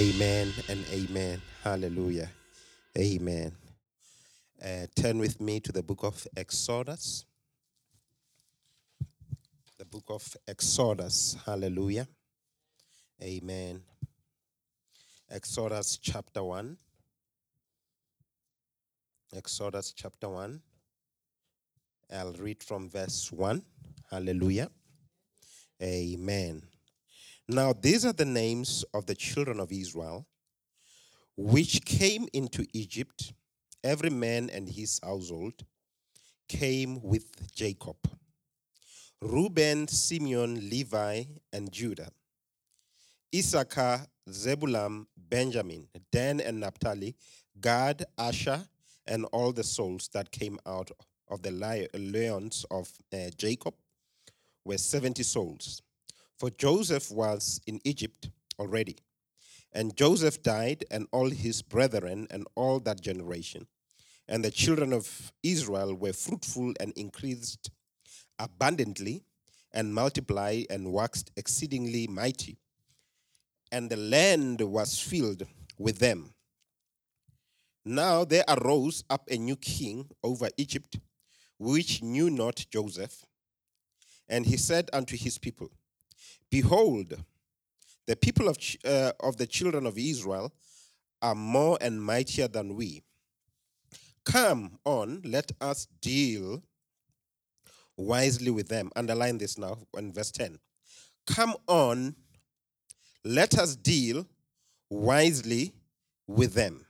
Amen and amen. Hallelujah. Amen. Uh, turn with me to the book of Exodus. The book of Exodus. Hallelujah. Amen. Exodus chapter 1. Exodus chapter 1. I'll read from verse 1. Hallelujah. Amen. Now, these are the names of the children of Israel which came into Egypt, every man and his household came with Jacob. Reuben, Simeon, Levi, and Judah. Issachar, Zebulun, Benjamin, Dan and Naphtali, Gad, Asher, and all the souls that came out of the lions of uh, Jacob were 70 souls. For Joseph was in Egypt already. And Joseph died, and all his brethren, and all that generation. And the children of Israel were fruitful and increased abundantly, and multiplied and waxed exceedingly mighty. And the land was filled with them. Now there arose up a new king over Egypt, which knew not Joseph. And he said unto his people, Behold, the people of, uh, of the children of Israel are more and mightier than we. Come on, let us deal wisely with them. Underline this now in verse 10. Come on, let us deal wisely with them.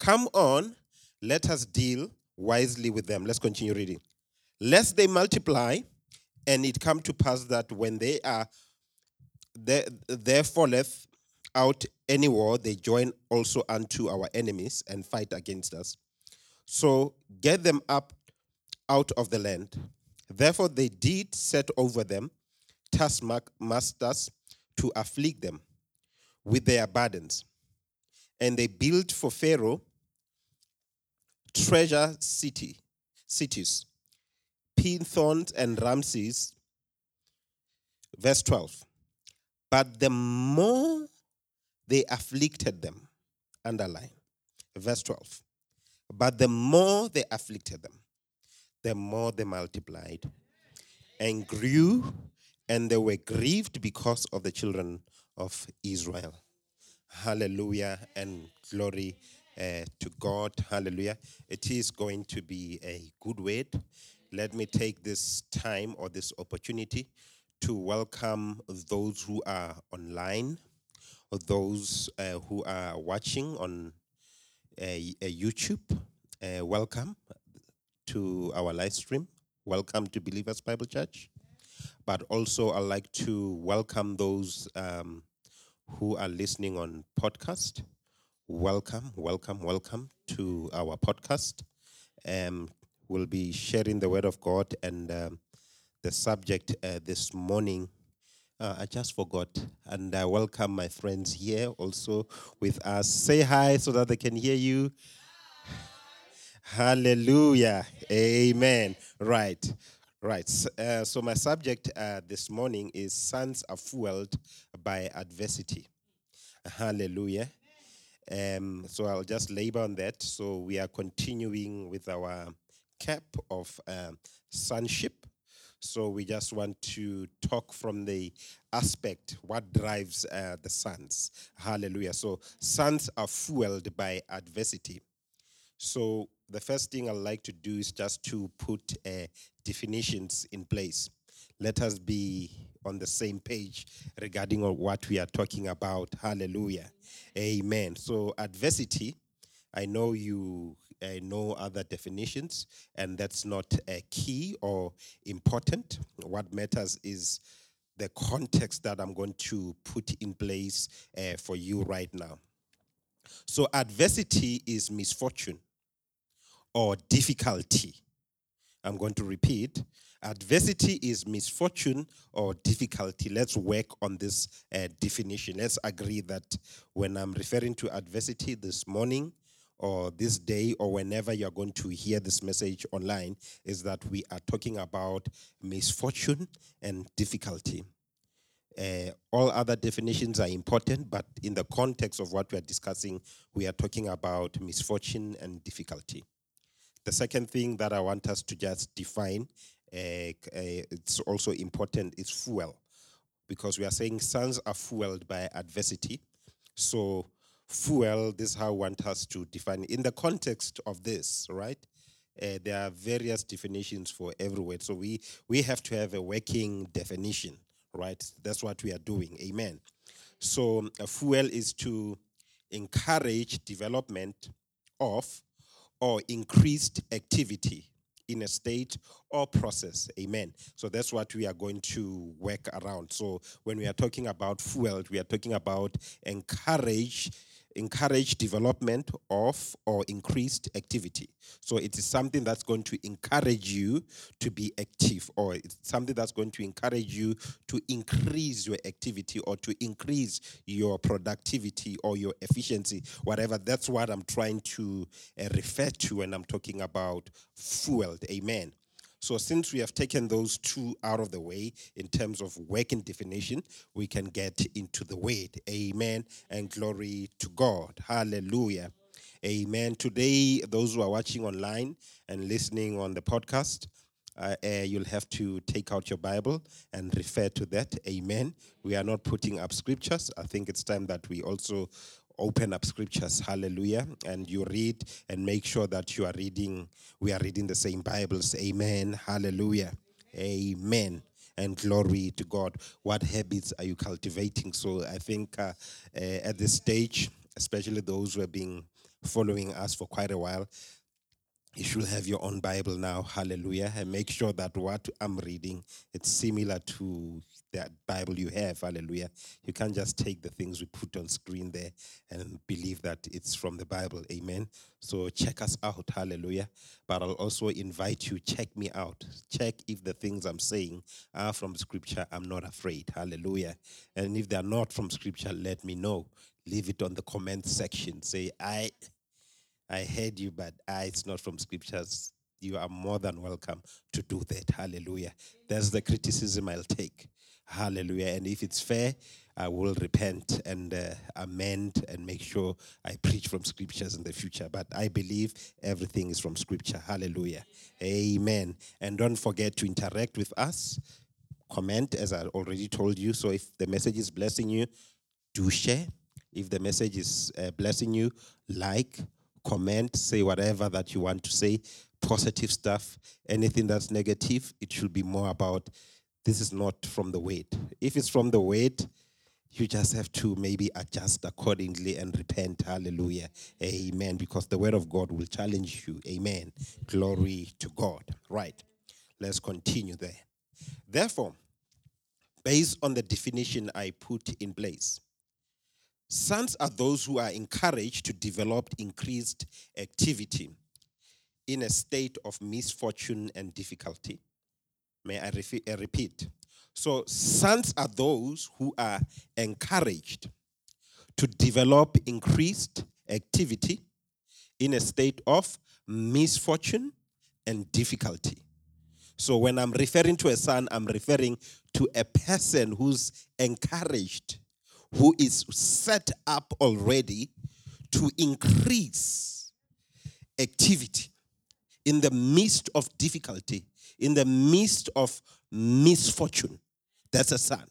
Come on, let us deal wisely with them. Let's continue reading. Lest they multiply, and it come to pass that when they are there, there falleth out any war, they join also unto our enemies and fight against us. So get them up out of the land. Therefore they did set over them taskmasters to afflict them with their burdens. And they built for Pharaoh treasure city, cities, Pithom and Ramses. Verse 12. But the more they afflicted them, underline, verse 12. But the more they afflicted them, the more they multiplied and grew, and they were grieved because of the children of Israel. Hallelujah and glory uh, to God. Hallelujah. It is going to be a good word. Let me take this time or this opportunity to welcome those who are online, or those uh, who are watching on uh, uh, YouTube. Uh, welcome to our live stream. Welcome to Believers Bible Church. But also, I'd like to welcome those um, who are listening on podcast. Welcome, welcome, welcome to our podcast. Um, we'll be sharing the Word of God and um, the subject uh, this morning. Uh, I just forgot. And I welcome my friends here also with us. Say hi so that they can hear you. Hallelujah. Amen. Right. Right. Uh, so, my subject uh, this morning is Sons are Fueled by Adversity. Hallelujah. Um, so, I'll just labor on that. So, we are continuing with our cap of um, sonship. So we just want to talk from the aspect what drives uh, the sons. Hallelujah. So sons are fueled by adversity. So the first thing I'd like to do is just to put uh, definitions in place. Let us be on the same page regarding what we are talking about. Hallelujah. Amen. So adversity, I know you uh, no other definitions, and that's not a uh, key or important. What matters is the context that I'm going to put in place uh, for you right now. So, adversity is misfortune or difficulty. I'm going to repeat. Adversity is misfortune or difficulty. Let's work on this uh, definition. Let's agree that when I'm referring to adversity this morning, or this day or whenever you're going to hear this message online is that we are talking about misfortune and difficulty. Uh, all other definitions are important, but in the context of what we are discussing, we are talking about misfortune and difficulty. The second thing that I want us to just define, uh, uh, it's also important, is fuel. Because we are saying sons are fueled by adversity. So, fuel, this is how want us to define. In the context of this, right? Uh, there are various definitions for every word. So we, we have to have a working definition right? That's what we are doing. Amen. So, a fuel is to encourage development of or increased activity in a state or process. Amen. So that's what we are going to work around. So when we are talking about fuel, we are talking about encourage encourage development of or increased activity. So it is something that's going to encourage you to be active, or it's something that's going to encourage you to increase your activity or to increase your productivity or your efficiency, whatever. That's what I'm trying to uh, refer to when I'm talking about fueled. Amen. So, since we have taken those two out of the way in terms of working definition, we can get into the word. Amen. And glory to God. Hallelujah. Amen. Today, those who are watching online and listening on the podcast, uh, uh, you'll have to take out your Bible and refer to that. Amen. We are not putting up scriptures. I think it's time that we also open up scriptures hallelujah and you read and make sure that you are reading we are reading the same bibles amen hallelujah amen, and glory to god. What habits are you cultivating? So i think uh, uh, at this stage especially those who have been following us for quite a while you should have your own bible now hallelujah and make sure that what i'm reading it's similar to that Bible you have. Hallelujah. You can't just take the things we put on screen there and believe that it's from the Bible. Amen. So check us out. Hallelujah. But I'll also invite you, check me out. Check if the things I'm saying are from scripture. I'm not afraid. Hallelujah. And if they're not from scripture, let me know. Leave it on the comment section. Say, I I heard you, but it's not from scriptures you are more than welcome to do that. Hallelujah. That's the criticism I'll take. Hallelujah. And if it's fair, I will repent and uh, amend and make sure I preach from scriptures in the future. But I believe everything is from scripture. Hallelujah. Amen. And don't forget to interact with us. Comment, as I already told you. So if the message is blessing you, do share. If the message is uh, blessing you, like, comment, say whatever that you want to say, positive stuff. Anything that's negative, it should be more about this is not from the weight. If it's from the weight, you just have to maybe adjust accordingly and repent. Hallelujah. Amen. Because the word of God will challenge you. Amen. Glory to God. Right. Let's continue there. Therefore, based on the definition I put in place, sons are those who are encouraged to develop increased activity in a state of misfortune and difficulty May I uh, repeat? So, sons are those who are encouraged to develop increased activity in a state of misfortune and difficulty. So, when I'm referring to a son, I'm referring to a person who's encouraged, who is set up already to increase activity in the midst of difficulty in the midst of misfortune. That's a son.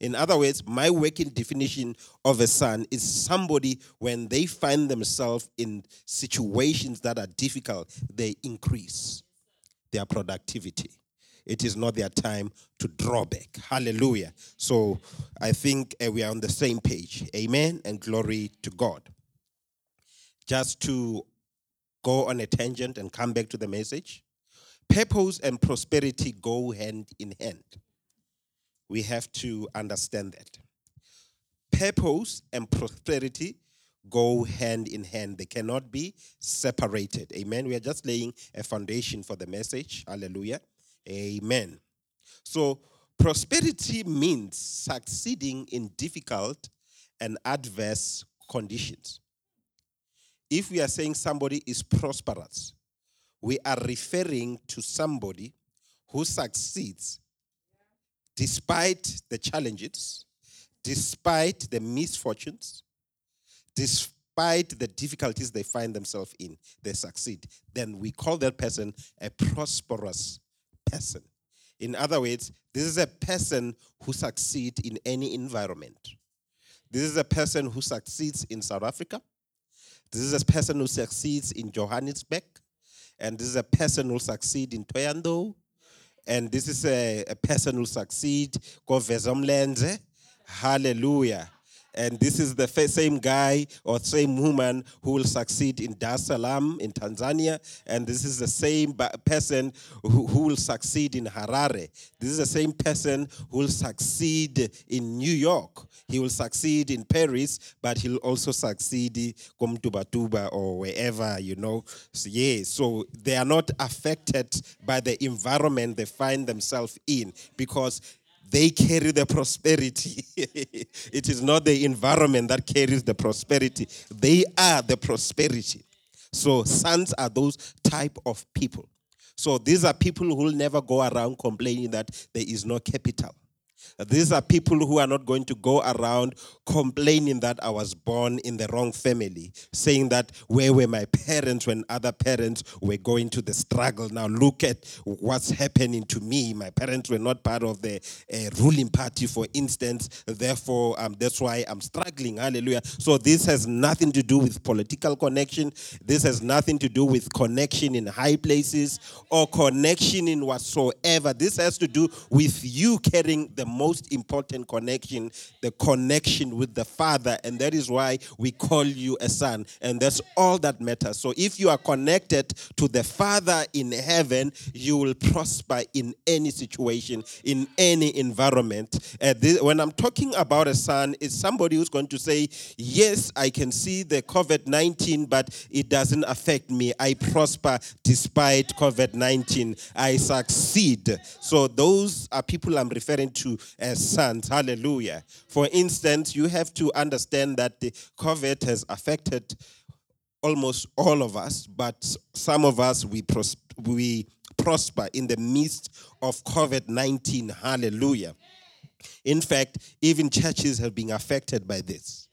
In other words, my working definition of a son is somebody when they find themselves in situations that are difficult, they increase their productivity. It is not their time to draw back. Hallelujah. So I think uh, we are on the same page. Amen and glory to God. Just to go on a tangent and come back to the message. Purpose and prosperity go hand in hand. We have to understand that. Purpose and prosperity go hand in hand. They cannot be separated. Amen. We are just laying a foundation for the message. Hallelujah. Amen. So, prosperity means succeeding in difficult and adverse conditions. If we are saying somebody is prosperous, we are referring to somebody who succeeds despite the challenges, despite the misfortunes, despite the difficulties they find themselves in, they succeed. Then we call that person a prosperous person. In other words, this is a person who succeeds in any environment. This is a person who succeeds in South Africa. This is a person who succeeds in Johannesburg. And this is a person who succeeds in Thohoyandou. And this is a, a person who succeeds Kovezomlenze. Hallelujah. And this is the same guy or same woman who will succeed in Dar es Salaam in Tanzania. And this is the same person who, who will succeed in Harare. This is the same person who will succeed in New York. He will succeed in Paris, but he'll also succeed in Komtubatuba or wherever, you know. So, yeah, so they are not affected by the environment they find themselves in because they carry the prosperity. it is not the environment that carries the prosperity. They are the prosperity. So sons are those type of people. So these are people who will never go around complaining that there is no capital. These are people who are not going to go around complaining that I was born in the wrong family, saying that where were my parents when other parents were going to the struggle. Now look at what's happening to me. My parents were not part of the uh, ruling party, for instance. Therefore, um, that's why I'm struggling. Hallelujah. So this has nothing to do with political connection. This has nothing to do with connection in high places or connection in whatsoever. This has to do with you carrying the most important connection, the connection with the Father. And that is why we call you a son. And that's all that matters. So if you are connected to the Father in heaven, you will prosper in any situation, in any environment. Uh, this, when I'm talking about a son, it's somebody who's going to say, Yes, I can see the COVID 19, but it doesn't affect me. I prosper despite COVID 19. I succeed. So those are people I'm referring to as sons. Hallelujah. For instance, you have to understand that the COVID has affected almost all of us, but some of us we pros- we prosper in the midst of COVID 19. Hallelujah. In fact, even churches have been affected by this.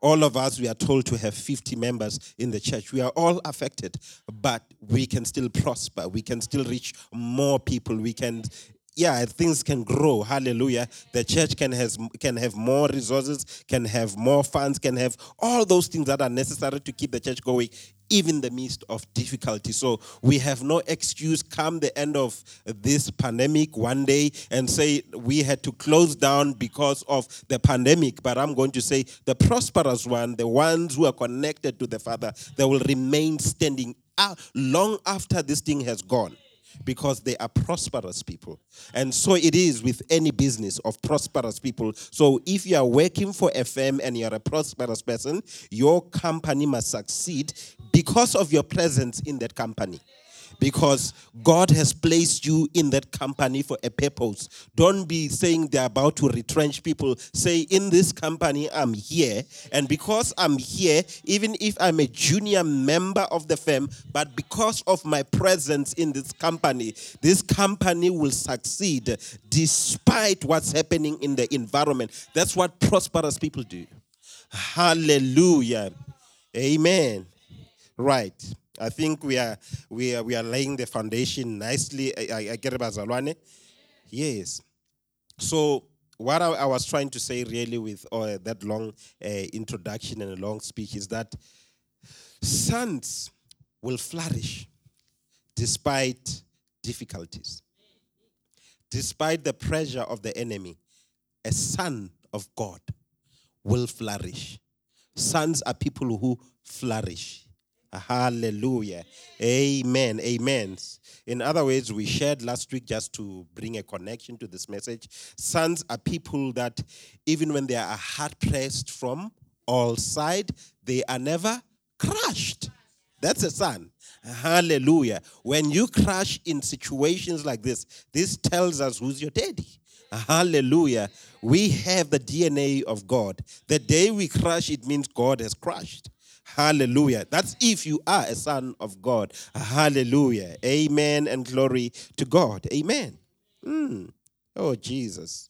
All of us, we are told to have 50 members in the church. We are all affected, but we can still prosper. We can still reach more people. We can yeah, things can grow. Hallelujah. The church can has can have more resources, can have more funds, can have all those things that are necessary to keep the church going, even in the midst of difficulty. So we have no excuse come the end of this pandemic one day and say we had to close down because of the pandemic. But I'm going to say the prosperous one, the ones who are connected to the Father, they will remain standing uh, long after this thing has gone because they are prosperous people. And so it is with any business of prosperous people. So if you are working for a firm and you're a prosperous person, your company must succeed because of your presence in that company because God has placed you in that company for a purpose. Don't be saying they're about to retrench people. Say, in this company, I'm here. And because I'm here, even if I'm a junior member of the firm, but because of my presence in this company, this company will succeed despite what's happening in the environment. That's what prosperous people do. Hallelujah. Amen. Right. I think we are we are we are laying the foundation nicely. I. Yes. So what I, I, was trying to say really with uh, that long uh, introduction and a long speech is that sons will flourish despite difficulties, despite the pressure of the enemy. A son of God will flourish. Sons are people who flourish. Hallelujah. Amen. Amen. In other words, we shared last week just to bring a connection to this message. Sons are people that, even when they are hard pressed from all sides, they are never crushed. That's a son. Hallelujah. When you crash in situations like this, this tells us who's your daddy. Hallelujah. We have the DNA of God. The day we crash, it means God has crushed. Hallelujah. That's if you are a son of God. Hallelujah. Amen and glory to God. Amen. Mm. Oh, Jesus.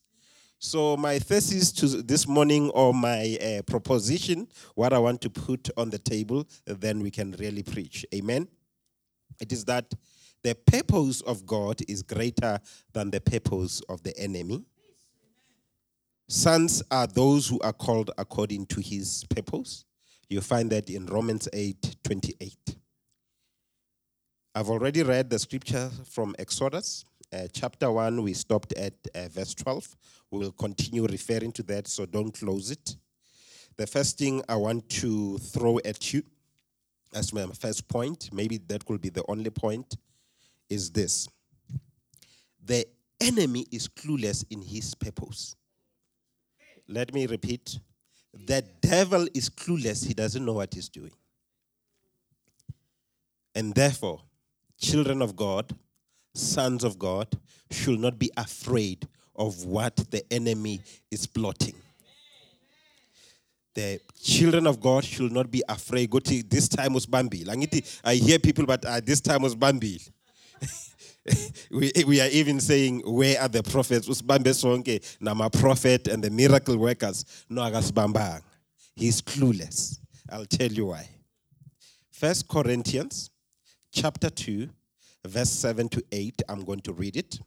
So, my thesis to this morning, or my uh, proposition, what I want to put on the table, then we can really preach. Amen. It is that the purpose of God is greater than the purpose of the enemy. Sons are those who are called according to his purpose. You find that in Romans 8 28. I've already read the scripture from Exodus. Uh, chapter 1, we stopped at uh, verse 12. We will continue referring to that, so don't close it. The first thing I want to throw at you as my first point, maybe that could be the only point, is this the enemy is clueless in his purpose. Let me repeat the devil is clueless, he doesn't know what he's doing. And therefore, children of God, sons of God, should not be afraid of what the enemy is plotting. The children of God should not be afraid. Go to this time was Bambi. I hear people, but uh, this time was Bambi. we, we are even saying, Where are the prophets? Usbambe sonke, nama prophet and the miracle workers. No agasbambang. He's clueless. I'll tell you why. First Corinthians chapter 2, verse 7 to 8. I'm going to read it.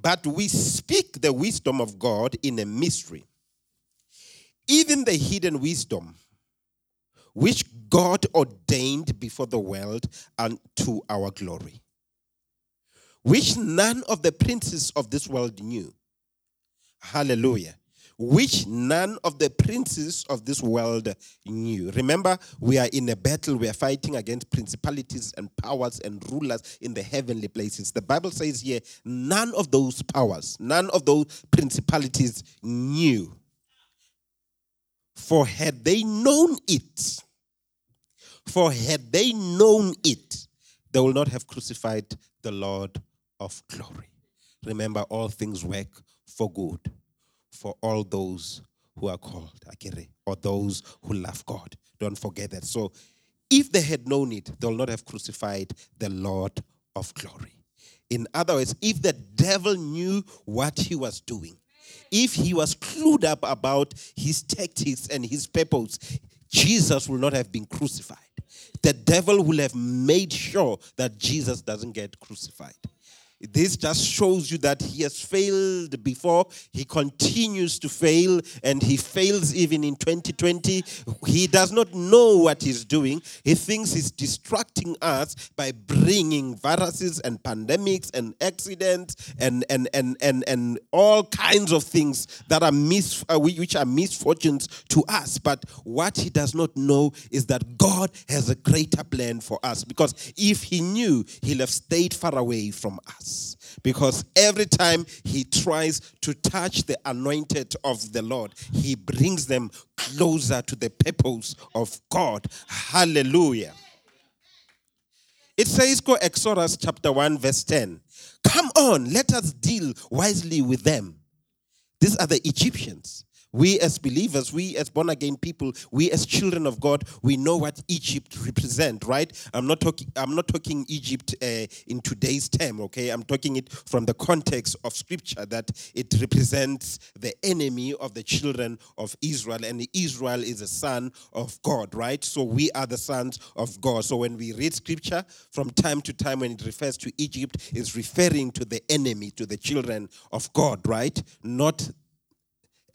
But we speak the wisdom of God in a mystery, even the hidden wisdom which God ordained before the world unto our glory, which none of the princes of this world knew. Hallelujah which none of the princes of this world knew. Remember, we are in a battle, we are fighting against principalities and powers and rulers in the heavenly places. The Bible says here, none of those powers, none of those principalities knew. For had they known it, for had they known it, they will not have crucified the Lord of glory. Remember, all things work for good for all those who are called, Akere, or those who love God. Don't forget that. So, if they had known it, they'll not have crucified the Lord of glory. In other words, if the devil knew what he was doing, if he was clued up about his tactics and his purpose, Jesus will not have been crucified. The devil will have made sure that Jesus doesn't get crucified. This just shows you that he has failed before. He continues to fail, and he fails even in 2020. He does not know what he's doing. He thinks he's distracting us by bringing viruses and pandemics and accidents and, and, and, and, and all kinds of things that are mis- uh, which are misfortunes to us. But what he does not know is that God has a greater plan for us. Because if he knew, he'll have stayed far away from us because every time he tries to touch the anointed of the Lord, he brings them closer to the purpose of God. Hallelujah. It says, go Exodus chapter 1, verse 10. Come on, let us deal wisely with them. These are the Egyptians. We as believers, we as born again people, we as children of God, we know what Egypt represent, right? I'm not talking. I'm not talking Egypt uh, in today's term, okay? I'm talking it from the context of Scripture that it represents the enemy of the children of Israel, and Israel is a son of God, right? So we are the sons of God. So when we read Scripture, from time to time, when it refers to Egypt, it's referring to the enemy, to the children of God, right? Not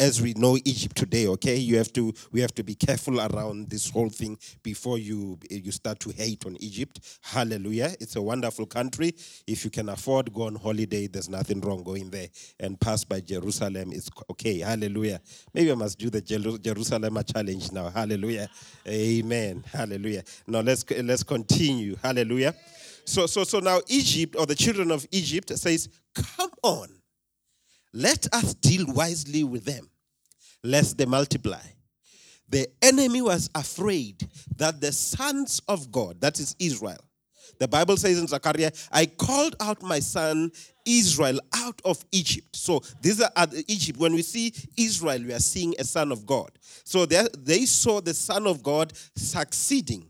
as we know Egypt today, okay? You have to we have to be careful around this whole thing before you you start to hate on Egypt. Hallelujah. It's a wonderful country. If you can afford go on holiday, there's nothing wrong going there and pass by Jerusalem. It's okay. Hallelujah. Maybe I must do the Jerusalem challenge now. Hallelujah. Amen. Hallelujah. Now let's let's continue. Hallelujah. So so so now Egypt or the children of Egypt says, "Come on. Let us deal wisely with them lest they multiply. The enemy was afraid that the sons of God, that is Israel, the Bible says in Zechariah, I called out my son Israel out of Egypt. So these are Egypt. When we see Israel, we are seeing a son of God. So they, they saw the son of God succeeding.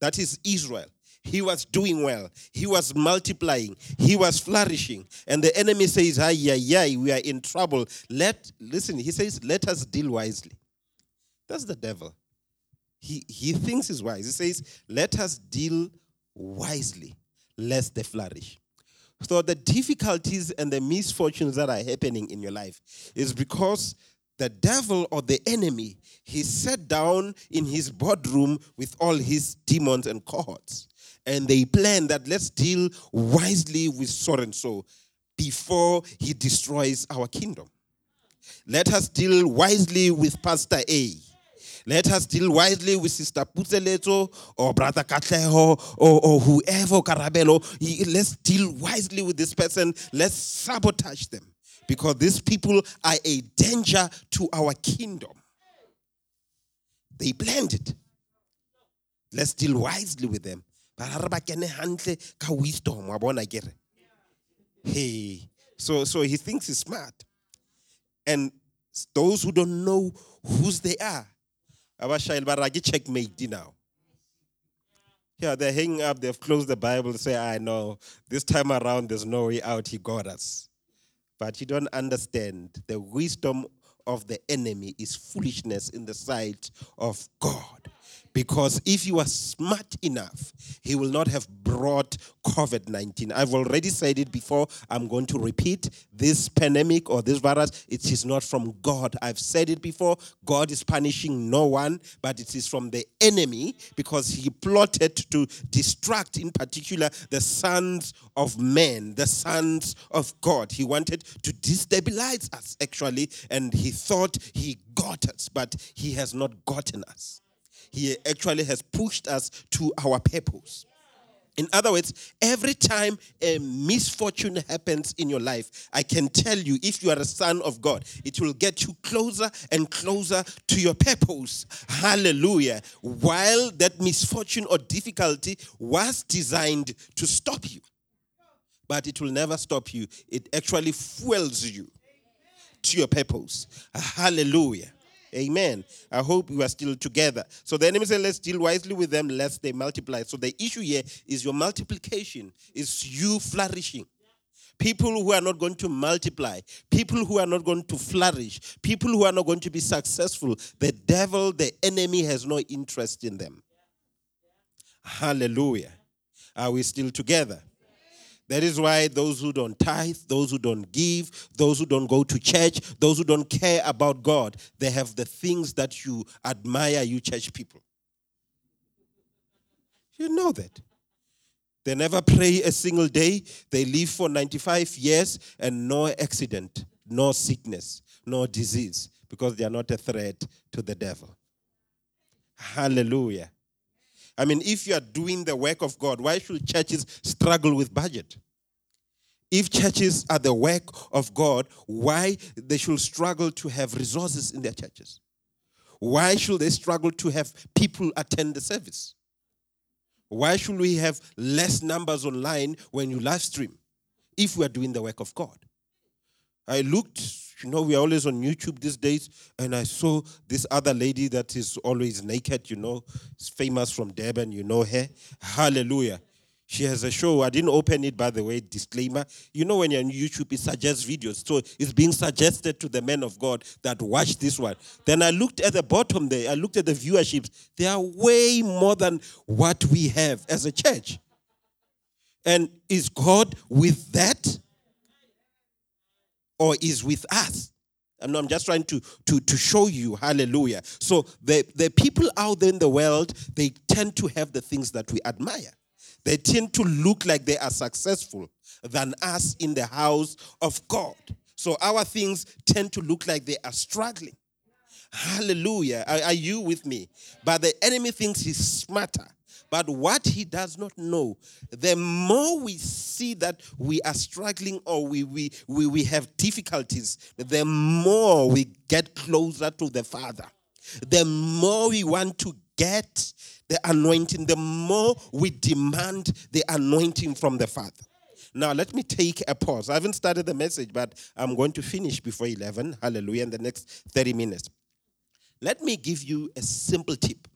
That is Israel He was doing well. He was multiplying. He was flourishing. And the enemy says, Ay, ay, ay, we are in trouble. Let, listen, he says, let us deal wisely. That's the devil. He, he thinks he's wise. He says, let us deal wisely, lest they flourish. So the difficulties and the misfortunes that are happening in your life is because the devil or the enemy, he sat down in his boardroom with all his demons and cohorts. And they plan that let's deal wisely with so and so before he destroys our kingdom. Let us deal wisely with Pastor A. Let us deal wisely with Sister Putzeleto or Brother Katleho or, or whoever, Karabelo. Let's deal wisely with this person. Let's sabotage them because these people are a danger to our kingdom. They planned it. Let's deal wisely with them. Hey, so so he thinks he's smart. And those who don't know whose they are, abashayeli baragi checkmate now. Yeah, they're hanging up, they've closed the Bible, say, I know, this time around there's no way out, he got us. But you don't understand the wisdom of the enemy is foolishness in the sight of God. Because if you are smart enough, he will not have brought COVID 19. I've already said it before. I'm going to repeat this pandemic or this virus, it is not from God. I've said it before. God is punishing no one, but it is from the enemy because he plotted to distract, in particular, the sons of men, the sons of God. He wanted to destabilize us, actually, and he thought he got us, but he has not gotten us. He actually has pushed us to our purpose. In other words, every time a misfortune happens in your life, I can tell you, if you are a son of God, it will get you closer and closer to your purpose. Hallelujah. While that misfortune or difficulty was designed to stop you, but it will never stop you. It actually fuels you to your purpose. Hallelujah. Amen. I hope we are still together. So the enemy said, let's deal wisely with them lest they multiply. So the issue here is your multiplication, is you flourishing. People who are not going to multiply, people who are not going to flourish, people who are not going to be successful, the devil, the enemy has no interest in them. Hallelujah. Are we still together? That is why those who don't tithe, those who don't give, those who don't go to church, those who don't care about God, they have the things that you admire, you church people. You know that. They never pray a single day. They live for 95 years and no accident, no sickness, no disease because they are not a threat to the devil. Hallelujah. I mean, if you are doing the work of God, why should churches struggle with budget? If churches are the work of God, why they should struggle to have resources in their churches? Why should they struggle to have people attend the service? Why should we have less numbers online when you live stream if we are doing the work of God? I looked you know, we are always on YouTube these days, and I saw this other lady that is always naked, you know, it's famous from Durban, you know her. Hallelujah. She has a show. I didn't open it, by the way, disclaimer. You know, when you're on YouTube, it suggests videos. So it's being suggested to the men of God that watch this one. Then I looked at the bottom there, I looked at the viewerships. They are way more than what we have as a church. And is God with that? Or is with us. And I'm just trying to, to, to show you, hallelujah. So the, the people out there in the world, they tend to have the things that we admire. They tend to look like they are successful than us in the house of God. So our things tend to look like they are struggling. Hallelujah. Are, are you with me? But the enemy thinks he's smarter. But what he does not know, the more we see that we are struggling or we, we, we, we have difficulties, the more we get closer to the Father. The more we want to get the anointing, the more we demand the anointing from the Father. Now, let me take a pause. I haven't started the message, but I'm going to finish before 11. Hallelujah, in the next 30 minutes. Let me give you a simple tip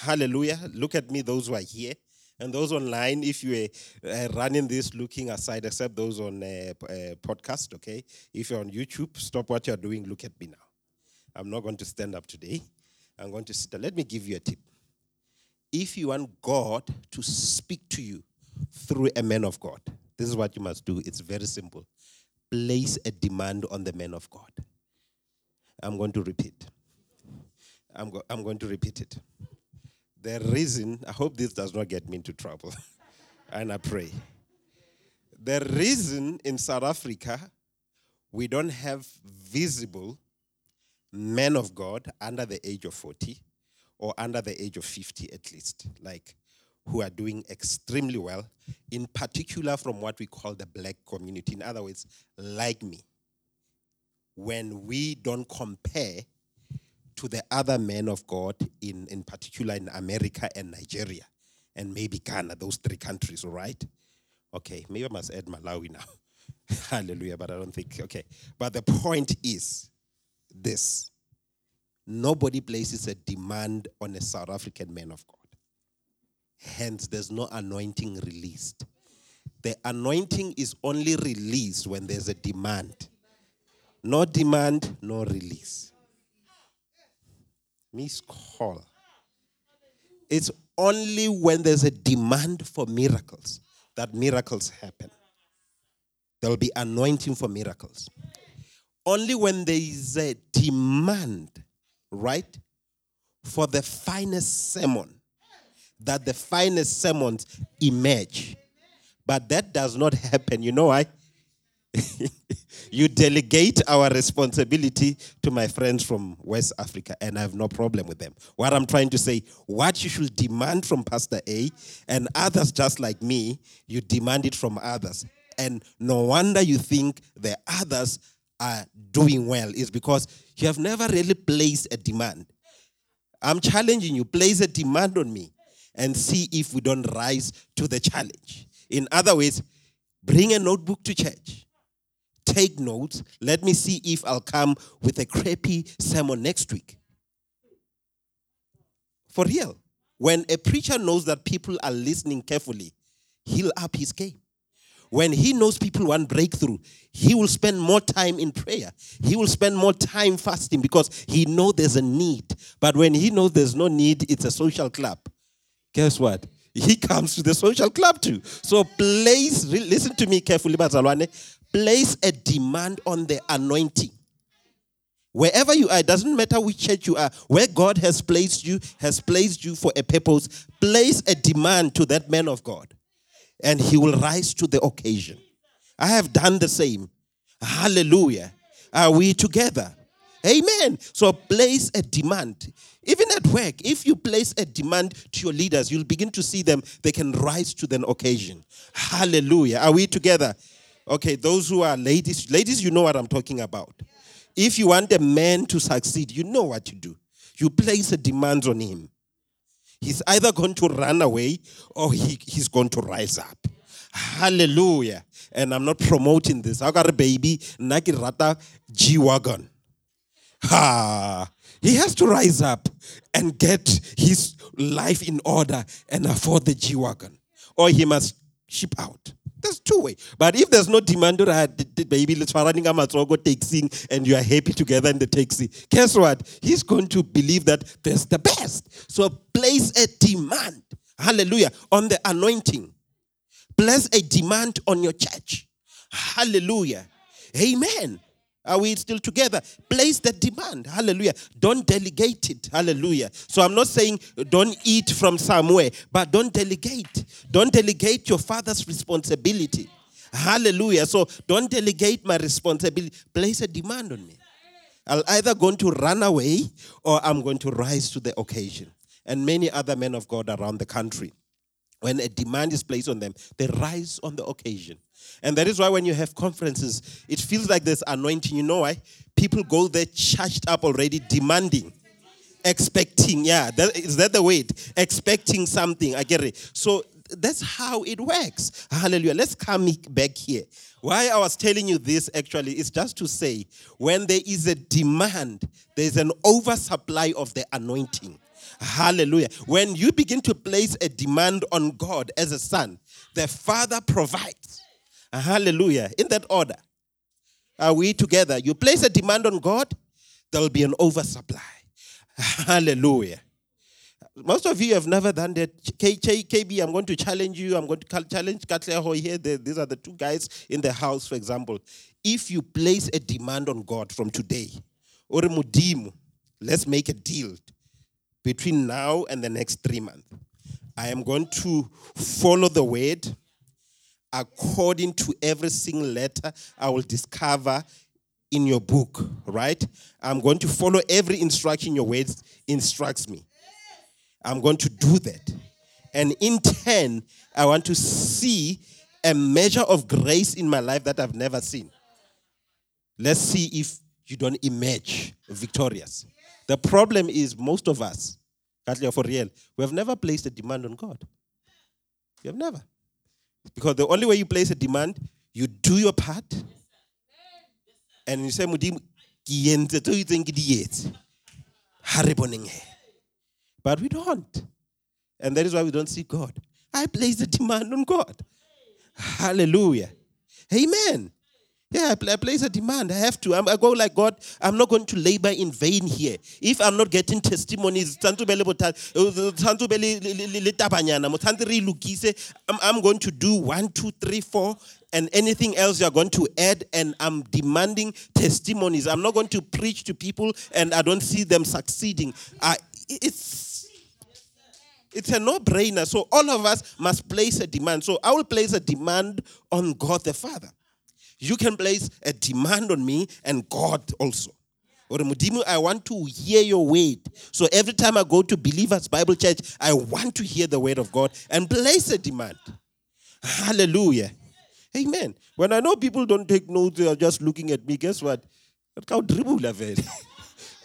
Hallelujah. Look at me, those who are here. And those online, if you are uh, running this looking aside, except those on uh, uh, podcast, okay? If you're on YouTube, stop what you're doing, look at me now. I'm not going to stand up today. I'm going to sit down. Let me give you a tip. If you want God to speak to you through a man of God, this is what you must do. It's very simple. Place a demand on the man of God. I'm going to repeat. I'm, go- I'm going to repeat it. The reason, I hope this does not get me into trouble, and I pray. The reason in South Africa we don't have visible men of God under the age of 40 or under the age of 50 at least, like who are doing extremely well, in particular from what we call the black community. In other words, like me. When we don't compare to the other men of God, in, in particular in America and Nigeria, and maybe Ghana, those three countries, all right? Okay, maybe I must add Malawi now. Hallelujah, but I don't think, okay. But the point is this nobody places a demand on a South African man of God. Hence, there's no anointing released. The anointing is only released when there's a demand. No demand, no release. Miss call. It's only when there's a demand for miracles that miracles happen. There will be anointing for miracles. Only when there is a demand, right, for the finest sermon, that the finest sermons emerge. But that does not happen. You know why? you delegate our responsibility to my friends from West Africa, and I have no problem with them. What I'm trying to say, what you should demand from Pastor A and others just like me, you demand it from others. And no wonder you think the others are doing well, is because you have never really placed a demand. I'm challenging you, place a demand on me and see if we don't rise to the challenge. In other words, bring a notebook to church take notes. Let me see if I'll come with a crappy sermon next week. For real. When a preacher knows that people are listening carefully, he'll up his game. When he knows people want breakthrough, he will spend more time in prayer. He will spend more time fasting because he knows there's a need. But when he knows there's no need, it's a social club. Guess what? He comes to the social club too. So please listen to me carefully, Bazalwane place a demand on the anointing. Wherever you are, it doesn't matter which church you are, where God has placed you, has placed you for a purpose, place a demand to that man of God, and he will rise to the occasion. I have done the same. Hallelujah. Are we together? Amen. So place a demand. Even at work, if you place a demand to your leaders, you'll begin to see them, they can rise to the occasion. Hallelujah. Are we together? Okay, those who are ladies, ladies, you know what I'm talking about. If you want a man to succeed, you know what to do. You place a demand on him. He's either going to run away or he, he's going to rise up. Hallelujah. And I'm not promoting this. I got a baby, Naki Rata G Wagon. Ha! He has to rise up and get his life in order and afford the G Wagon. Or he must ship out. There's two way. But if there's no demand, baby, let's running a taxing and you are happy together in the taxi. Guess what? He's going to believe that there's the best. So place a demand. Hallelujah. On the anointing. Place a demand on your church. Hallelujah. Amen. Are we still together? Place the demand. Hallelujah. Don't delegate it. Hallelujah. So I'm not saying don't eat from somewhere, but don't delegate. Don't delegate your father's responsibility. Hallelujah. So don't delegate my responsibility. Place a demand on me. I'll either going to run away or I'm going to rise to the occasion. And many other men of God around the country, when a demand is placed on them, they rise on the occasion. And that is why when you have conferences, it feels like there's anointing. You know why? People go there charged up already, demanding, expecting. Yeah, that, is that the word? Expecting something. I get it. So that's how it works. Hallelujah. Let's come back here. Why I was telling you this actually is just to say when there is a demand, there's an oversupply of the anointing. Hallelujah. When you begin to place a demand on God as a son, the Father provides. Hallelujah. In that order. Are we together? You place a demand on God, there will be an oversupply. Hallelujah. Most of you have never done that. KB, I'm going to challenge you. I'm going to challenge Katleho here. These are the two guys in the house, for example. If you place a demand on God from today, or let's make a deal between now and the next three months. I am going to follow the word according to every single letter I will discover in your book, right? I'm going to follow every instruction your word instructs me. I'm going to do that. And in 10, I want to see a measure of grace in my life that I've never seen. Let's see if you don't emerge victorious. The problem is most of us, for real, we have never placed a demand on God. You have never. Because the only way you place a demand, you do your part, and you say, Mudim, but we don't. And that is why we don't see God. I place a demand on God. Hallelujah. Amen. Yeah, I place a demand. I have to. I go like God. I'm not going to labor in vain here. If I'm not getting testimonies, I'm, I'm going to do one, two, three, four, and anything else you're going to add. And I'm demanding testimonies. I'm not going to preach to people, and I don't see them succeeding. I, it's it's a no brainer. So all of us must place a demand. So I will place a demand on God the Father. You can place a demand on me and God also. Or Mudimu, I want to hear your word. So every time I go to Believers Bible Church, I want to hear the word of God and place a demand. Hallelujah. Amen. When I know people don't take notes, they are just looking at me, guess what? Again,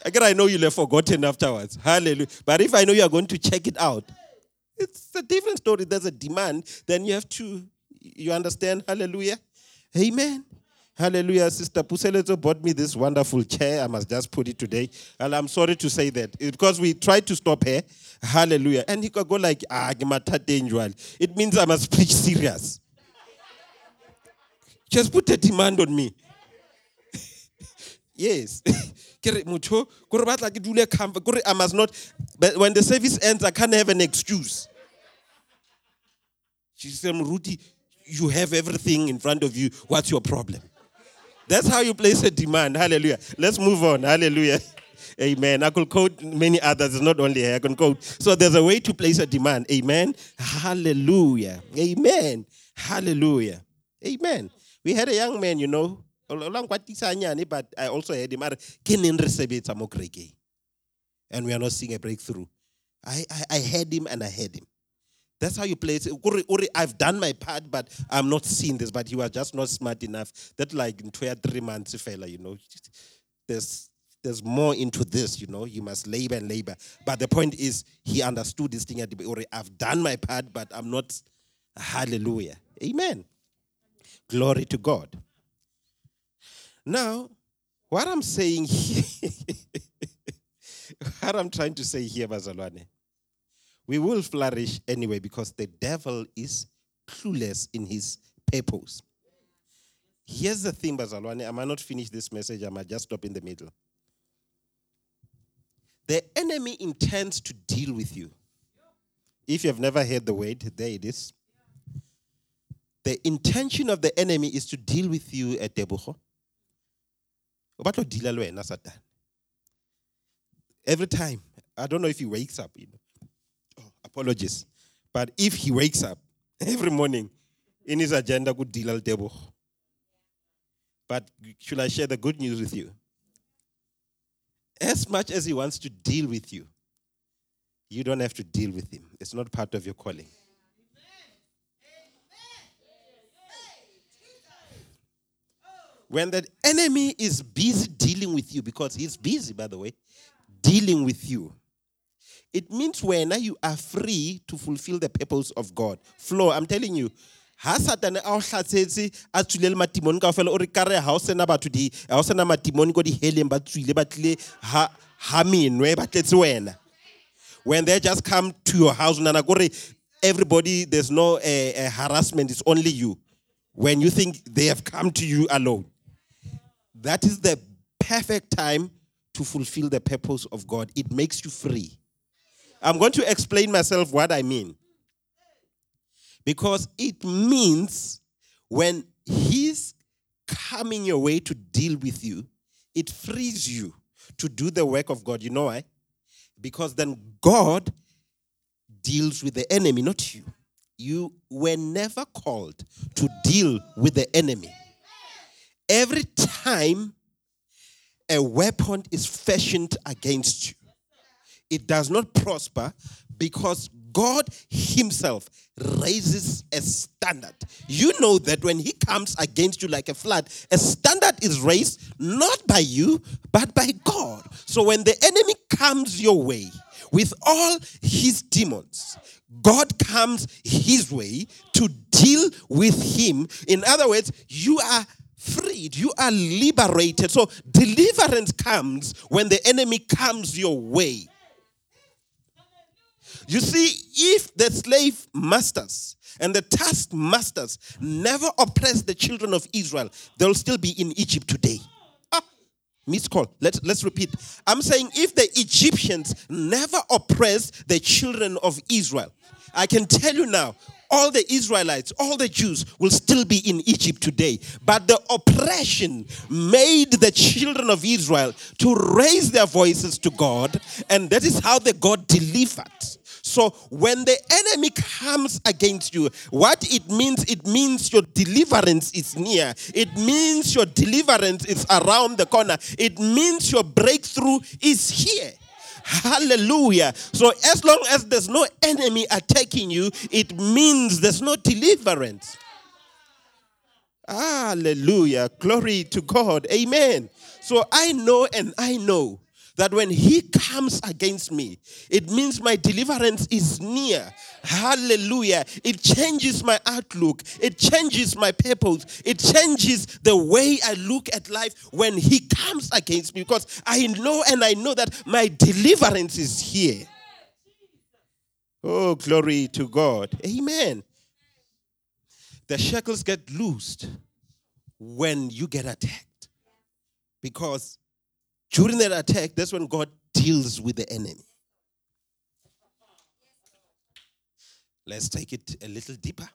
I know you'll have forgotten afterwards. Hallelujah. But if I know you are going to check it out, it's a different story. There's a demand, then you have to, you understand? Hallelujah. Amen. Hallelujah. Sister Puseletso bought me this wonderful chair. I must just put it today. And I'm sorry to say that. It's because we tried to stop her. Hallelujah. And he could go like, ah, it means I must preach serious. Just put a demand on me. yes. I must not, but when the service ends, I can't have an excuse. She said, Rudy, you have everything in front of you. What's your problem? That's how you place a demand. Hallelujah. Let's move on. Hallelujah. Amen. I could quote many others, it's not only. I can quote. So there's a way to place a demand. Amen. Hallelujah. Amen. Hallelujah. Amen. We had a young man, you know, but I also had him. And we are not seeing a breakthrough. I, I, I had him and I had him. That's how you play it. I've done my part, but I'm not seeing this. But he was just not smart enough. That like in two or three months, fella, you know, there's there's more into this, you know. You must labor and labor. But the point is, he understood this thing the I've done my part, but I'm not. Hallelujah. Amen. Glory to God. Now, what I'm saying here, what I'm trying to say here, Bazalwane, we will flourish anyway because the devil is clueless in his purpose. Here's the thing, Bazalwane. I might not finish this message, I might just stop in the middle. The enemy intends to deal with you. If you have never heard the word, there it is. The intention of the enemy is to deal with you eh, at Debucho. Every time. I don't know if he wakes up, you know apologies. But if he wakes up every morning in his agenda, good deal al debo. But should I share the good news with you? As much as he wants to deal with you, you don't have to deal with him. It's not part of your calling. When the enemy is busy dealing with you, because he's busy, by the way, dealing with you, it means when you are free to fulfill the purpose of God. Flow, I'm telling you. ha satane a o hlatsetse a tswile le matimoni ka fela o re kare ha o sena batho di ha o sena matimoni ko di heleng ba tswile ba tlile ha ha menwe ba tletse wena When they just come to your house, Nanagore, everybody, there's no uh, uh, harassment, it's only you. When you think they have come to you alone. That is the perfect time to fulfill the purpose of God. It makes you free. I'm going to explain myself what I mean. Because it means when He's coming your way to deal with you, it frees you to do the work of God. You know why? Because then God deals with the enemy, not you. You were never called to deal with the enemy. Every time a weapon is fashioned against you, it does not prosper because God Himself raises a standard. You know that when He comes against you like a flood, a standard is raised not by you, but by God. So when the enemy comes your way with all his demons, God comes His way to deal with Him. In other words, you are freed, you are liberated. So deliverance comes when the enemy comes your way. You see, if the slave masters and the taskmasters never oppressed the children of Israel, they'll still be in Egypt today. Ah, miss call. Let's, let's repeat. I'm saying if the Egyptians never oppressed the children of Israel, I can tell you now, all the Israelites, all the Jews will still be in Egypt today. But the oppression made the children of Israel to raise their voices to God, and that is how the God delivered. So when the enemy comes against you, what it means, it means your deliverance is near. It means your deliverance is around the corner. It means your breakthrough is here. Hallelujah. So as long as there's no enemy attacking you, it means there's no deliverance. Hallelujah. Glory to God. Amen. So I know and I know that when he comes against me, it means my deliverance is near. Hallelujah. It changes my outlook, it changes my purpose, it changes the way I look at life when he comes against me because I know and I know that my deliverance is here. Oh, glory to God. Amen. The shackles get loosed when you get attacked because during that attack, that's when God deals with the enemy. Let's take it a little deeper.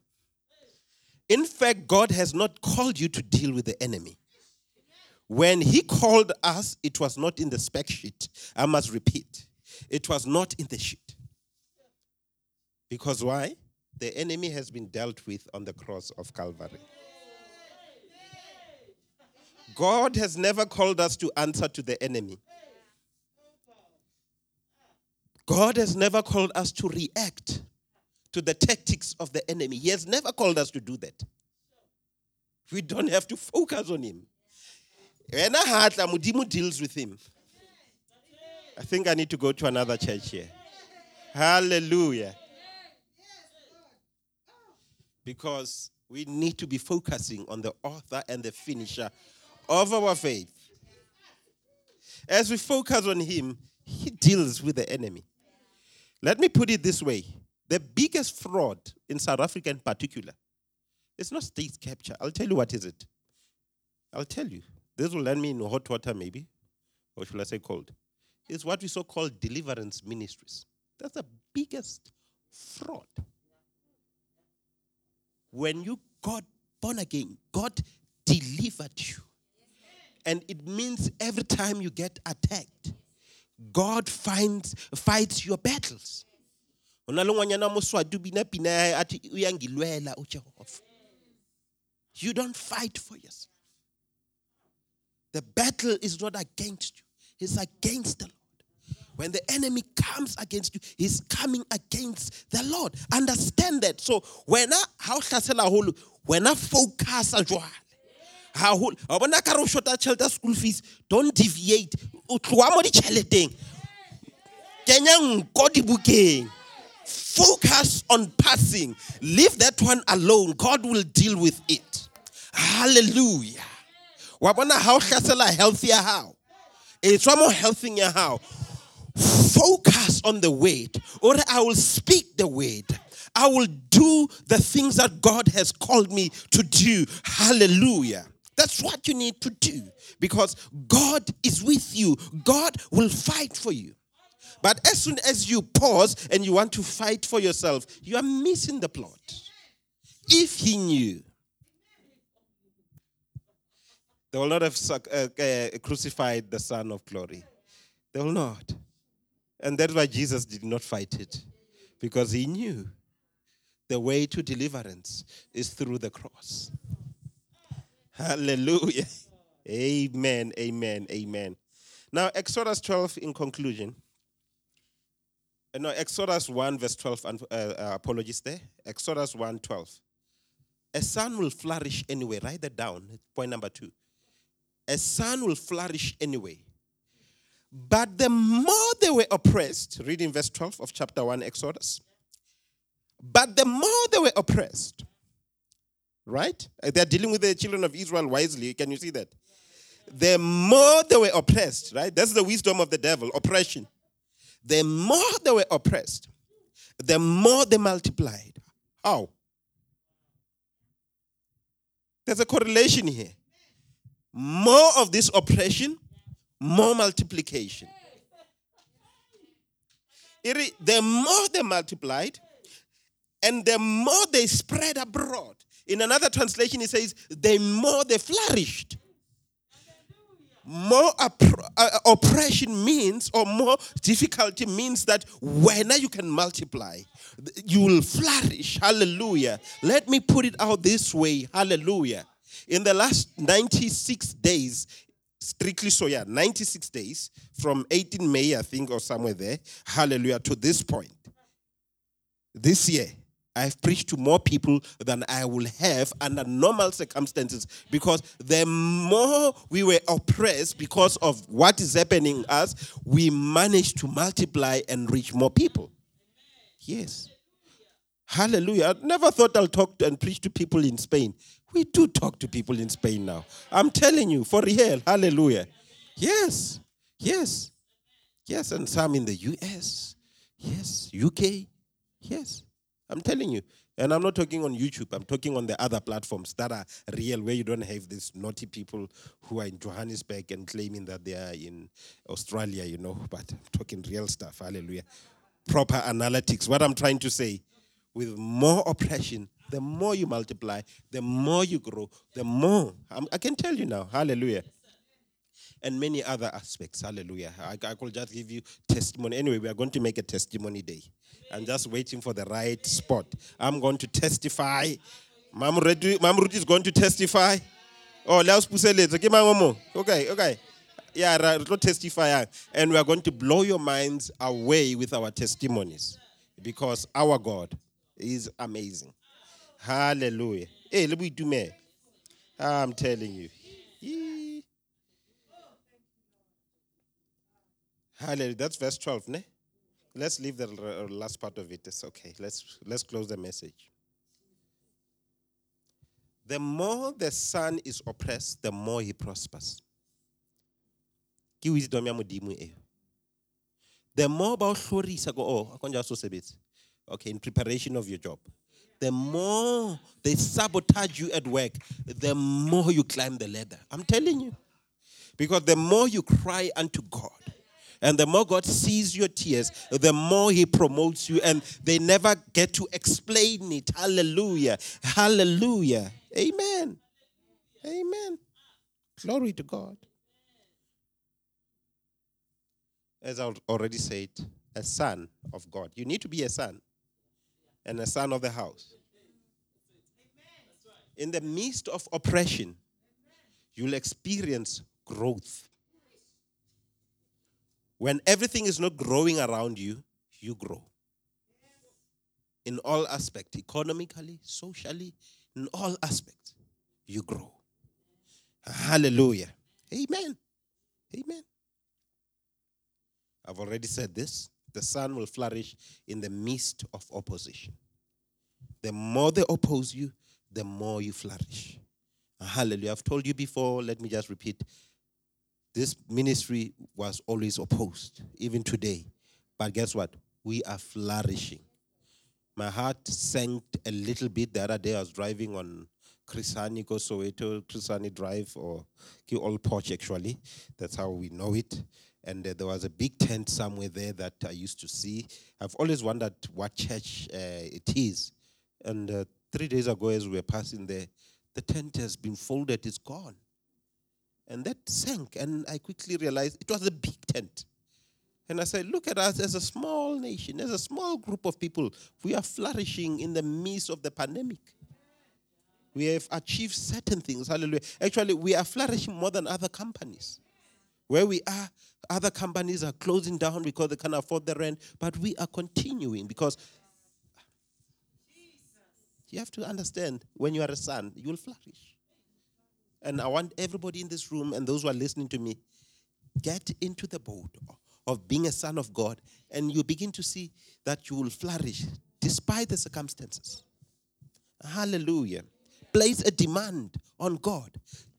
In fact, God has not called you to deal with the enemy. When He called us, it was not in the spec sheet. I must repeat, it was not in the sheet. Because why? The enemy has been dealt with on the cross of Calvary. God has never called us to answer to the enemy. God has never called us to react to the tactics of the enemy. He has never called us to do that. We don't have to focus on him. When a heart Mudimu deals with him. I think I need to go to another church here. Hallelujah. Because we need to be focusing on the author and the finisher of our faith. As we focus on Him, He deals with the enemy. Let me put it this way the biggest fraud in South Africa, in particular, it's not state capture. I'll tell you what is it. I'll tell you. This will land me in hot water, maybe, or should I say cold. It's what we so call deliverance ministries. That's the biggest fraud. When you got born again, God delivered you. And it means every time you get attacked, God finds, fights your battles. You don't fight for yourself. The battle is not against you, it's against the Lord. When the enemy comes against you, he's coming against the Lord. Understand that. So when I how when I focus haholo. Wa bona ka re shota school fees don't deviate. O tloa mo ditšheleteng kenya nko dibukeng. Focus on passing. Leave that one alone. God will deal with it. Hallelujah. Wa bona ha o hlasela health ya hao. E tswa mo healthing ya hao. Focus on the word, or I will speak the word. I will do the things that God has called me to do. Hallelujah. That's what you need to do because God is with you. God will fight for you. But as soon as you pause and you want to fight for yourself, you are missing the plot. If he knew, they will not have uh, uh, crucified the Son of Glory. They will not. And that's why Jesus did not fight it, because he knew the way to deliverance is through the cross. Hallelujah. Amen, amen, amen. Now, Exodus 12 in conclusion. Uh, no, Exodus 1, verse 12, and uh, uh, apologies there. Exodus 1, 12. A son will flourish anyway. Write that down. Point number two. A son will flourish anyway. But the more they were oppressed, reading verse 12 of chapter 1, Exodus. But the more they were oppressed, right? Uh, they're dealing with the children of Israel wisely. Can you see that? The more they were oppressed, right? That's the wisdom of the devil, oppression. The more they were oppressed, the more they multiplied. How? There's a correlation here. More of this oppression, more multiplication. The more they multiplied, and the more they spread abroad. In another translation, it says, the more they flourished. More uh, oppression means, or more difficulty means that when you can multiply, you will flourish. Hallelujah. Let me put it out this way. Hallelujah. In the last 96 days, strictly so, yeah, 96 days from 18 May, I think, or somewhere there, hallelujah, to this point, this year, I've preached to more people than I will have under normal circumstances because the more we were oppressed because of what is happening us, we managed to multiply and reach more people. Yes. Hallelujah. I never thought I'll talk and preach to people in Spain. We do talk to people in Spain now. I'm telling you, for real. Hallelujah. Yes. Yes. Yes. And some in the US. Yes. UK. Yes. I'm telling you. And I'm not talking on YouTube, I'm talking on the other platforms that are real, where you don't have these naughty people who are in Johannesburg and claiming that they are in Australia, you know. But I'm talking real stuff. Hallelujah. Proper analytics. What I'm trying to say with more oppression, the more you multiply, the more you grow, the more. I'm, i can tell you now. Hallelujah and many other aspects. Hallelujah. I, I could just give you testimony. Anyway, we are going to make a testimony day. I'm just waiting for the right spot. I'm going to testify. Mam Ruth is going to testify. Oh, let's Okay, okay. Yeah, let's testify. And we are going to blow your minds away with our testimonies because our God is amazing. Hallelujah. Hey, let me do me. Ah, I'm telling you. Hallelujah. That's verse 12, ne? Let's leave the last part of it. It's okay. Let's let's close the message. The more the son is oppressed, the more he prospers. The more about hlorisa go oh I can just okay in preparation of your job. The more they sabotage you at work, the more you climb the ladder. I'm telling you. Because the more you cry unto God, and the more God sees your tears, the more He promotes you, and they never get to explain it. Hallelujah. Hallelujah. Amen. Amen. Glory to God. As I already said, a son of God. You need to be a son and a son of the house. In the midst of oppression, you'll experience growth. When everything is not growing around you, you grow. In all aspects, economically, socially, in all aspects, you grow. Hallelujah. Amen. Amen. I've already said this. The sun will flourish in the midst of opposition. The more they oppose you, the more you flourish. Hallelujah. I've told you before, let me just repeat this ministry was always opposed, even today. But guess what? We are flourishing. My heart sank a little bit the other day. I was driving on Chris Hani go Soweto, Chris Hani Drive, or Old Potch actually. That's how we know it. And uh, there was a big tent somewhere there that I used to see. I've always wondered what church uh, it is. And uh, three days ago, as we were passing there, the tent has been folded, it's gone. And that sank, and I quickly realized it was a big tent. And I said, Look at us as a small nation, as a small group of people. We are flourishing in the midst of the pandemic. We have achieved certain things. Hallelujah. Actually, we are flourishing more than other companies. Where we are, other companies are closing down because they can't afford the rent, but we are continuing because you have to understand when you are a son, you will flourish. And I want everybody in this room and those who are listening to me, get into the boat of being a son of God, and you begin to see that you will flourish despite the circumstances. Hallelujah. Place a demand on God.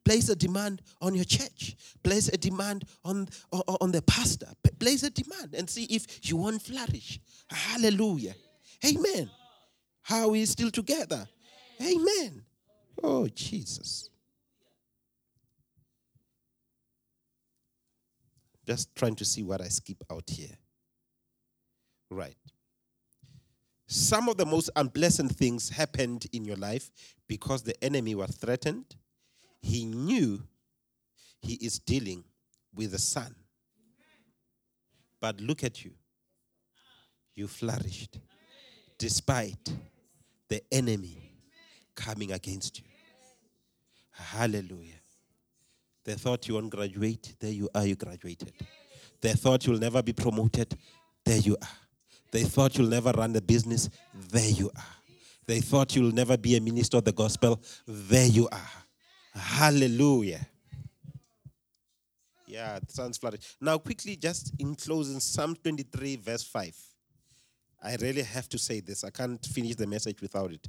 Place a demand on your church. Place a demand on, on, the pastor. Place a demand and see if you won't flourish. Hallelujah. Amen. How are we still together? Amen. Oh, Jesus. Just trying to see what I skip out here. Right. Some of the most unpleasant things happened in your life because the enemy was threatened. He knew he is dealing with the son. But look at you. You flourished despite the enemy coming against you. Hallelujah. They thought you won't graduate. There you are, you graduated. They thought you'll never be promoted. There you are. They thought you'll never run the business. There you are. They thought you'll never be a minister of the gospel. There you are. Hallelujah. Yeah, sounds flourish. Now, quickly, just in closing, Psalm 23, verse 5. I really have to say this. I can't finish the message without it.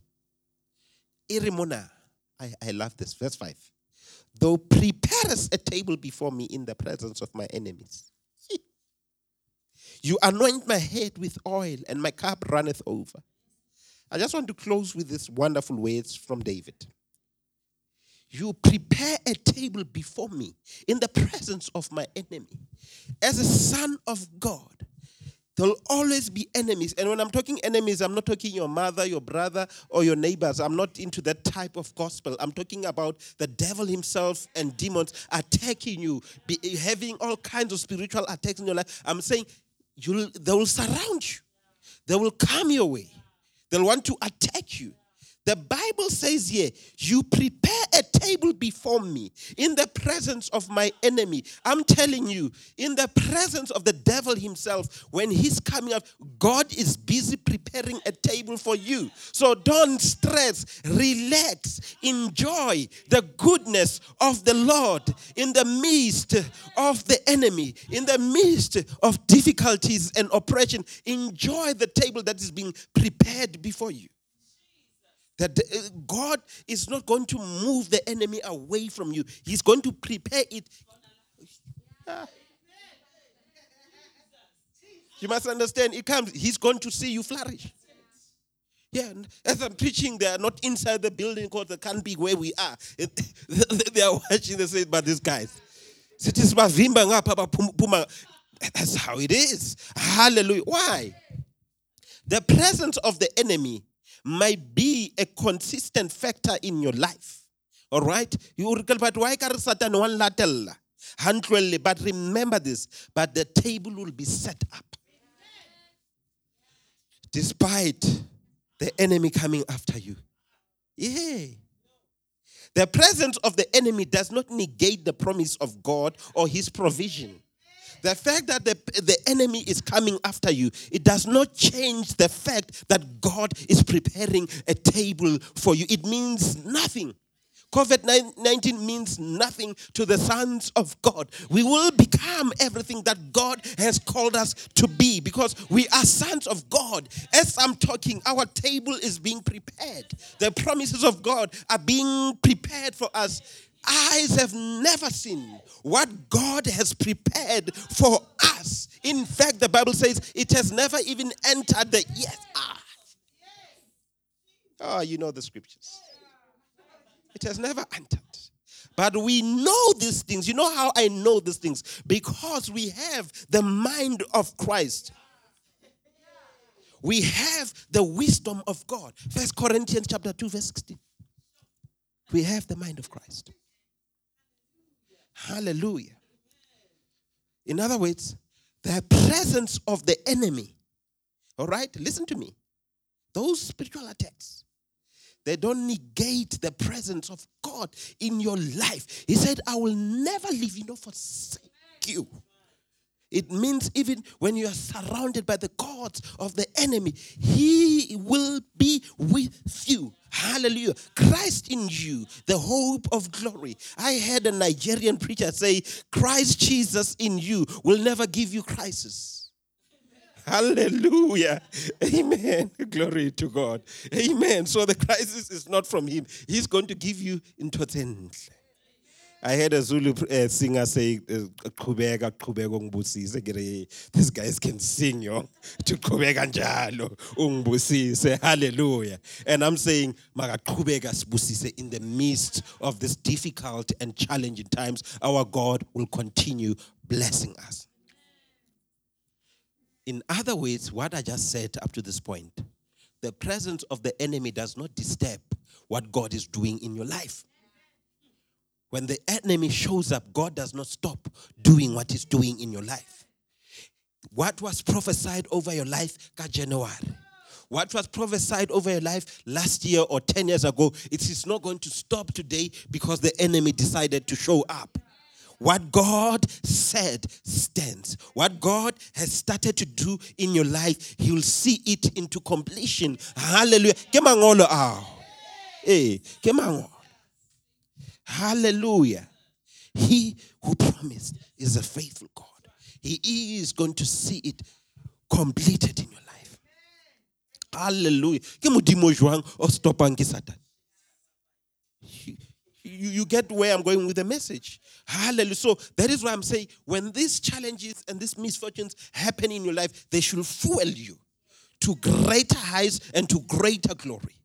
Irimona. I, I love this. Verse 5. Thou preparest a table before me in the presence of my enemies. You anoint my head with oil, and my cup runneth over. I just want to close with these wonderful words from David. You prepare a table before me in the presence of my enemy. As a son of God, There'll always be enemies. And when I'm talking enemies, I'm not talking your mother, your brother, or your neighbors. I'm not into that type of gospel. I'm talking about the devil himself and demons attacking you, be, having all kinds of spiritual attacks in your life. I'm saying they will surround you, they will come your way, they'll want to attack you. The Bible says here, you prepare a table before me in the presence of my enemy. I'm telling you, in the presence of the devil himself, when he's coming up, God is busy preparing a table for you. So don't stress, relax, enjoy the goodness of the Lord in the midst of the enemy, in the midst of difficulties and oppression. Enjoy the table that is being prepared before you. That uh, God is not going to move the enemy away from you, He's going to prepare it. You must understand, it comes, He's going to see you flourish. Yeah, as I'm preaching, they are not inside the building because they can't be where we are. they are watching, they say, but these guys. That's how it is. Hallelujah. Why? The presence of the enemy might be a consistent factor in your life. All right? You recall, but why can Satan one latella? But remember this, but the table will be set up. Despite the enemy coming after you. Yeah. The presence of the enemy does not negate the promise of God or his provision. The fact that the, the enemy is coming after you, it does not change the fact that God is preparing a table for you. It means nothing. COVID 19 means nothing to the sons of God. We will become everything that God has called us to be because we are sons of God. As I'm talking, our table is being prepared. The promises of God are being prepared for us eyes have never seen what God has prepared for us. In fact, the Bible says it has never even entered the yes. Ah. oh, you know the scriptures. It has never entered. But we know these things. You know how I know these things? Because we have the mind of Christ. We have the wisdom of God. First Corinthians chapter 2, verse 16. We have the mind of Christ. Hallelujah. In other words, the presence of the enemy. All right, listen to me. Those spiritual attacks, they don't negate the presence of God in your life. He said, I will never leave you nor forsake you. It means even when you are surrounded by the gods of the enemy, he will be with you. Hallelujah. Christ in you, the hope of glory. I heard a Nigerian preacher say, Christ Jesus in you will never give you crisis. Hallelujah. Amen. Glory to God. Amen. So the crisis is not from him. He's going to give you into I heard a Zulu uh, singer say, "Qhubeka uh, qhubeka ungibusise." These guys can sing, yo. To qhubeka njalo ungibusise. Hallelujah. And I'm saying, "Maka qhubeka sibusise." In the midst of this difficult and challenging times, our God will continue blessing us. In other words, what I just said up to this point, the presence of the enemy does not disturb what God is doing in your life. When the enemy shows up, God does not stop doing what He's doing in your life. What was prophesied over your life, January? What was prophesied over your life last year or 10 years ago, it is not going to stop today because the enemy decided to show up. What God said stands. What God has started to do in your life, He will see it into completion. Hallelujah. Hey, Hallelujah. He who promised is a faithful God. He is going to see it completed in your life. Hallelujah. You, you get where I'm going with the message. Hallelujah. So that is why I'm saying when these challenges and these misfortunes happen in your life, they should fuel you to greater heights and to greater glory.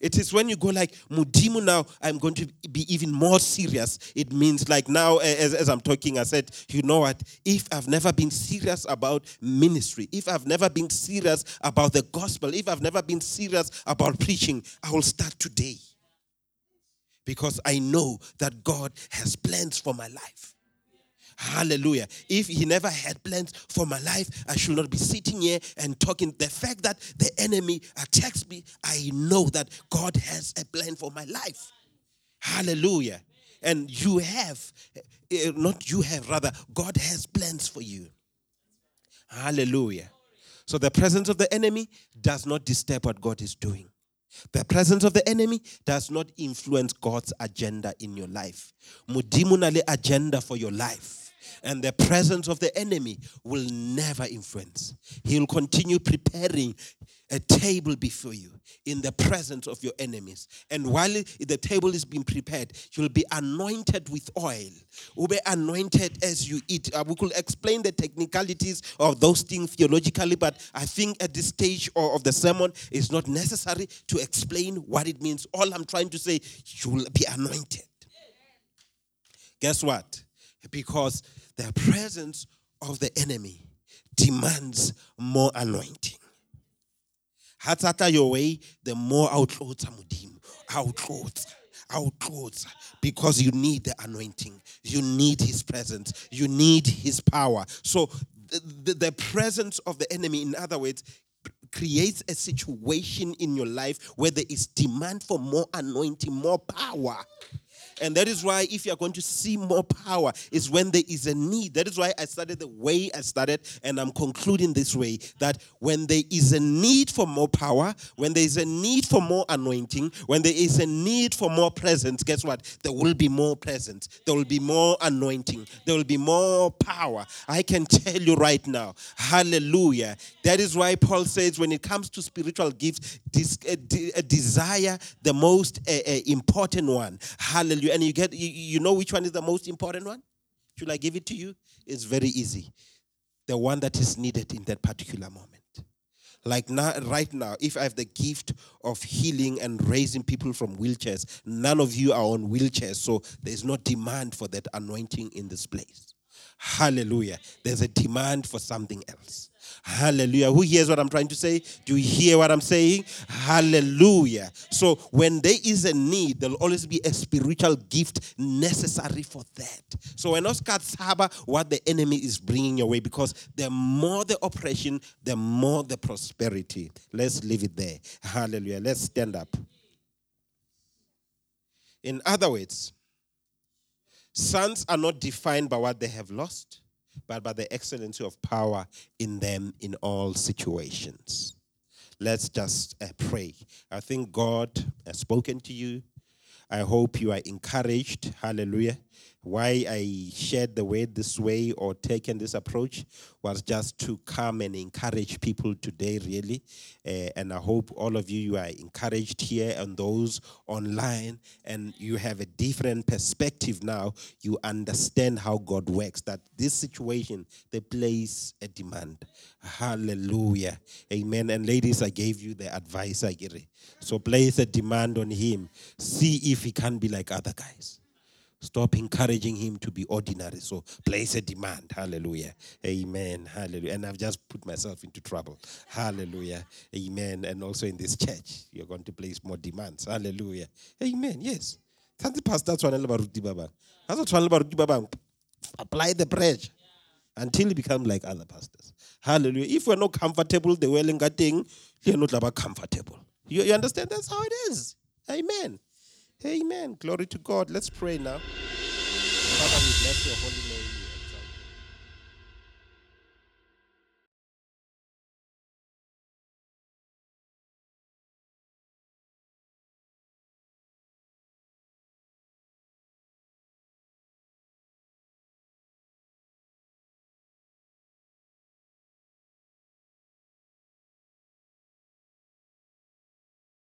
It is when you go like, Mudimu now, I'm going to be even more serious. It means like now, as, as I'm talking, I said, you know what? If I've never been serious about ministry, if I've never been serious about the gospel, if I've never been serious about preaching, I will start today. Because I know that God has plans for my life. Hallelujah. If he never had plans for my life, I should not be sitting here and talking. The fact that the enemy attacks me, I know that God has a plan for my life. Hallelujah. And you have, eh, not you have, rather, God has plans for you. Hallelujah. So the presence of the enemy does not disturb what God is doing. The presence of the enemy does not influence God's agenda in your life. Mudimunale agenda for your life and the presence of the enemy will never influence. He'll continue preparing a table before you in the presence of your enemies. And while the table is being prepared, you'll be anointed with oil. You'll be anointed as you eat. Uh, we could explain the technicalities of those things theologically, but I think at this stage of the sermon, it's not necessary to explain what it means. All I'm trying to say, you'll be anointed. Guess what? Because the presence of the enemy demands more anointing. Hatsata your way, the more outloads mudim. Outloads. Outloads. Because you need the anointing. You need his presence. You need his power. So the, the, the presence of the enemy, in other words, creates a situation in your life where there is demand for more anointing, more power. And that is why, if you're going to see more power, is when there is a need. That is why I started the way I started, and I'm concluding this way that when there is a need for more power, when there is a need for more anointing, when there is a need for more presence, guess what? There will be more presence, there will be more anointing, there will be more power. I can tell you right now, hallelujah. That is why Paul says, when it comes to spiritual gifts, de- uh, desire the most uh, important one. Hallelujah you and you get you, you know which one is the most important one? Should I give it to you? It's very easy. The one that is needed in that particular moment. Like now, right now, if I have the gift of healing and raising people from wheelchairs, none of you are on wheelchairs, so there's no demand for that anointing in this place. Hallelujah. There's a demand for something else. Hallelujah. Who hears what I'm trying to say? Do you hear what I'm saying? Hallelujah. So, when there is a need, there'll always be a spiritual gift necessary for that. So, when Oscar Saba, what the enemy is bringing your way, because the more the oppression, the more the prosperity. Let's leave it there. Hallelujah. Let's stand up. In other words, sons are not defined by what they have lost but by the excellency of power in them in all situations. Let's just uh, pray. I think God has spoken to you. I hope you are encouraged. Hallelujah why I shared the word this way or taken this approach was just to come and encourage people today, really. Uh, and I hope all of you, you are encouraged here and those online, and you have a different perspective now. You understand how God works, that this situation, they place a demand. Hallelujah. Amen. And ladies, I gave you the advice, I it. So place a demand on him. See if he can be like other guys. Stop encouraging him to be ordinary. So place a demand. Hallelujah. Amen. Hallelujah. And I've just put myself into trouble. Hallelujah. Amen. And also in this church, you're going to place more demands. Hallelujah. Amen. Yes. Pastor sa tshwanela baruti. Apply the pressure until you become like other pastors. Hallelujah. If we're not comfortable the nga teng, you're not comfortable. You, you understand? That's how it is. Amen. Amen. Glory to God. Let's pray now. Father, we bless your holy name.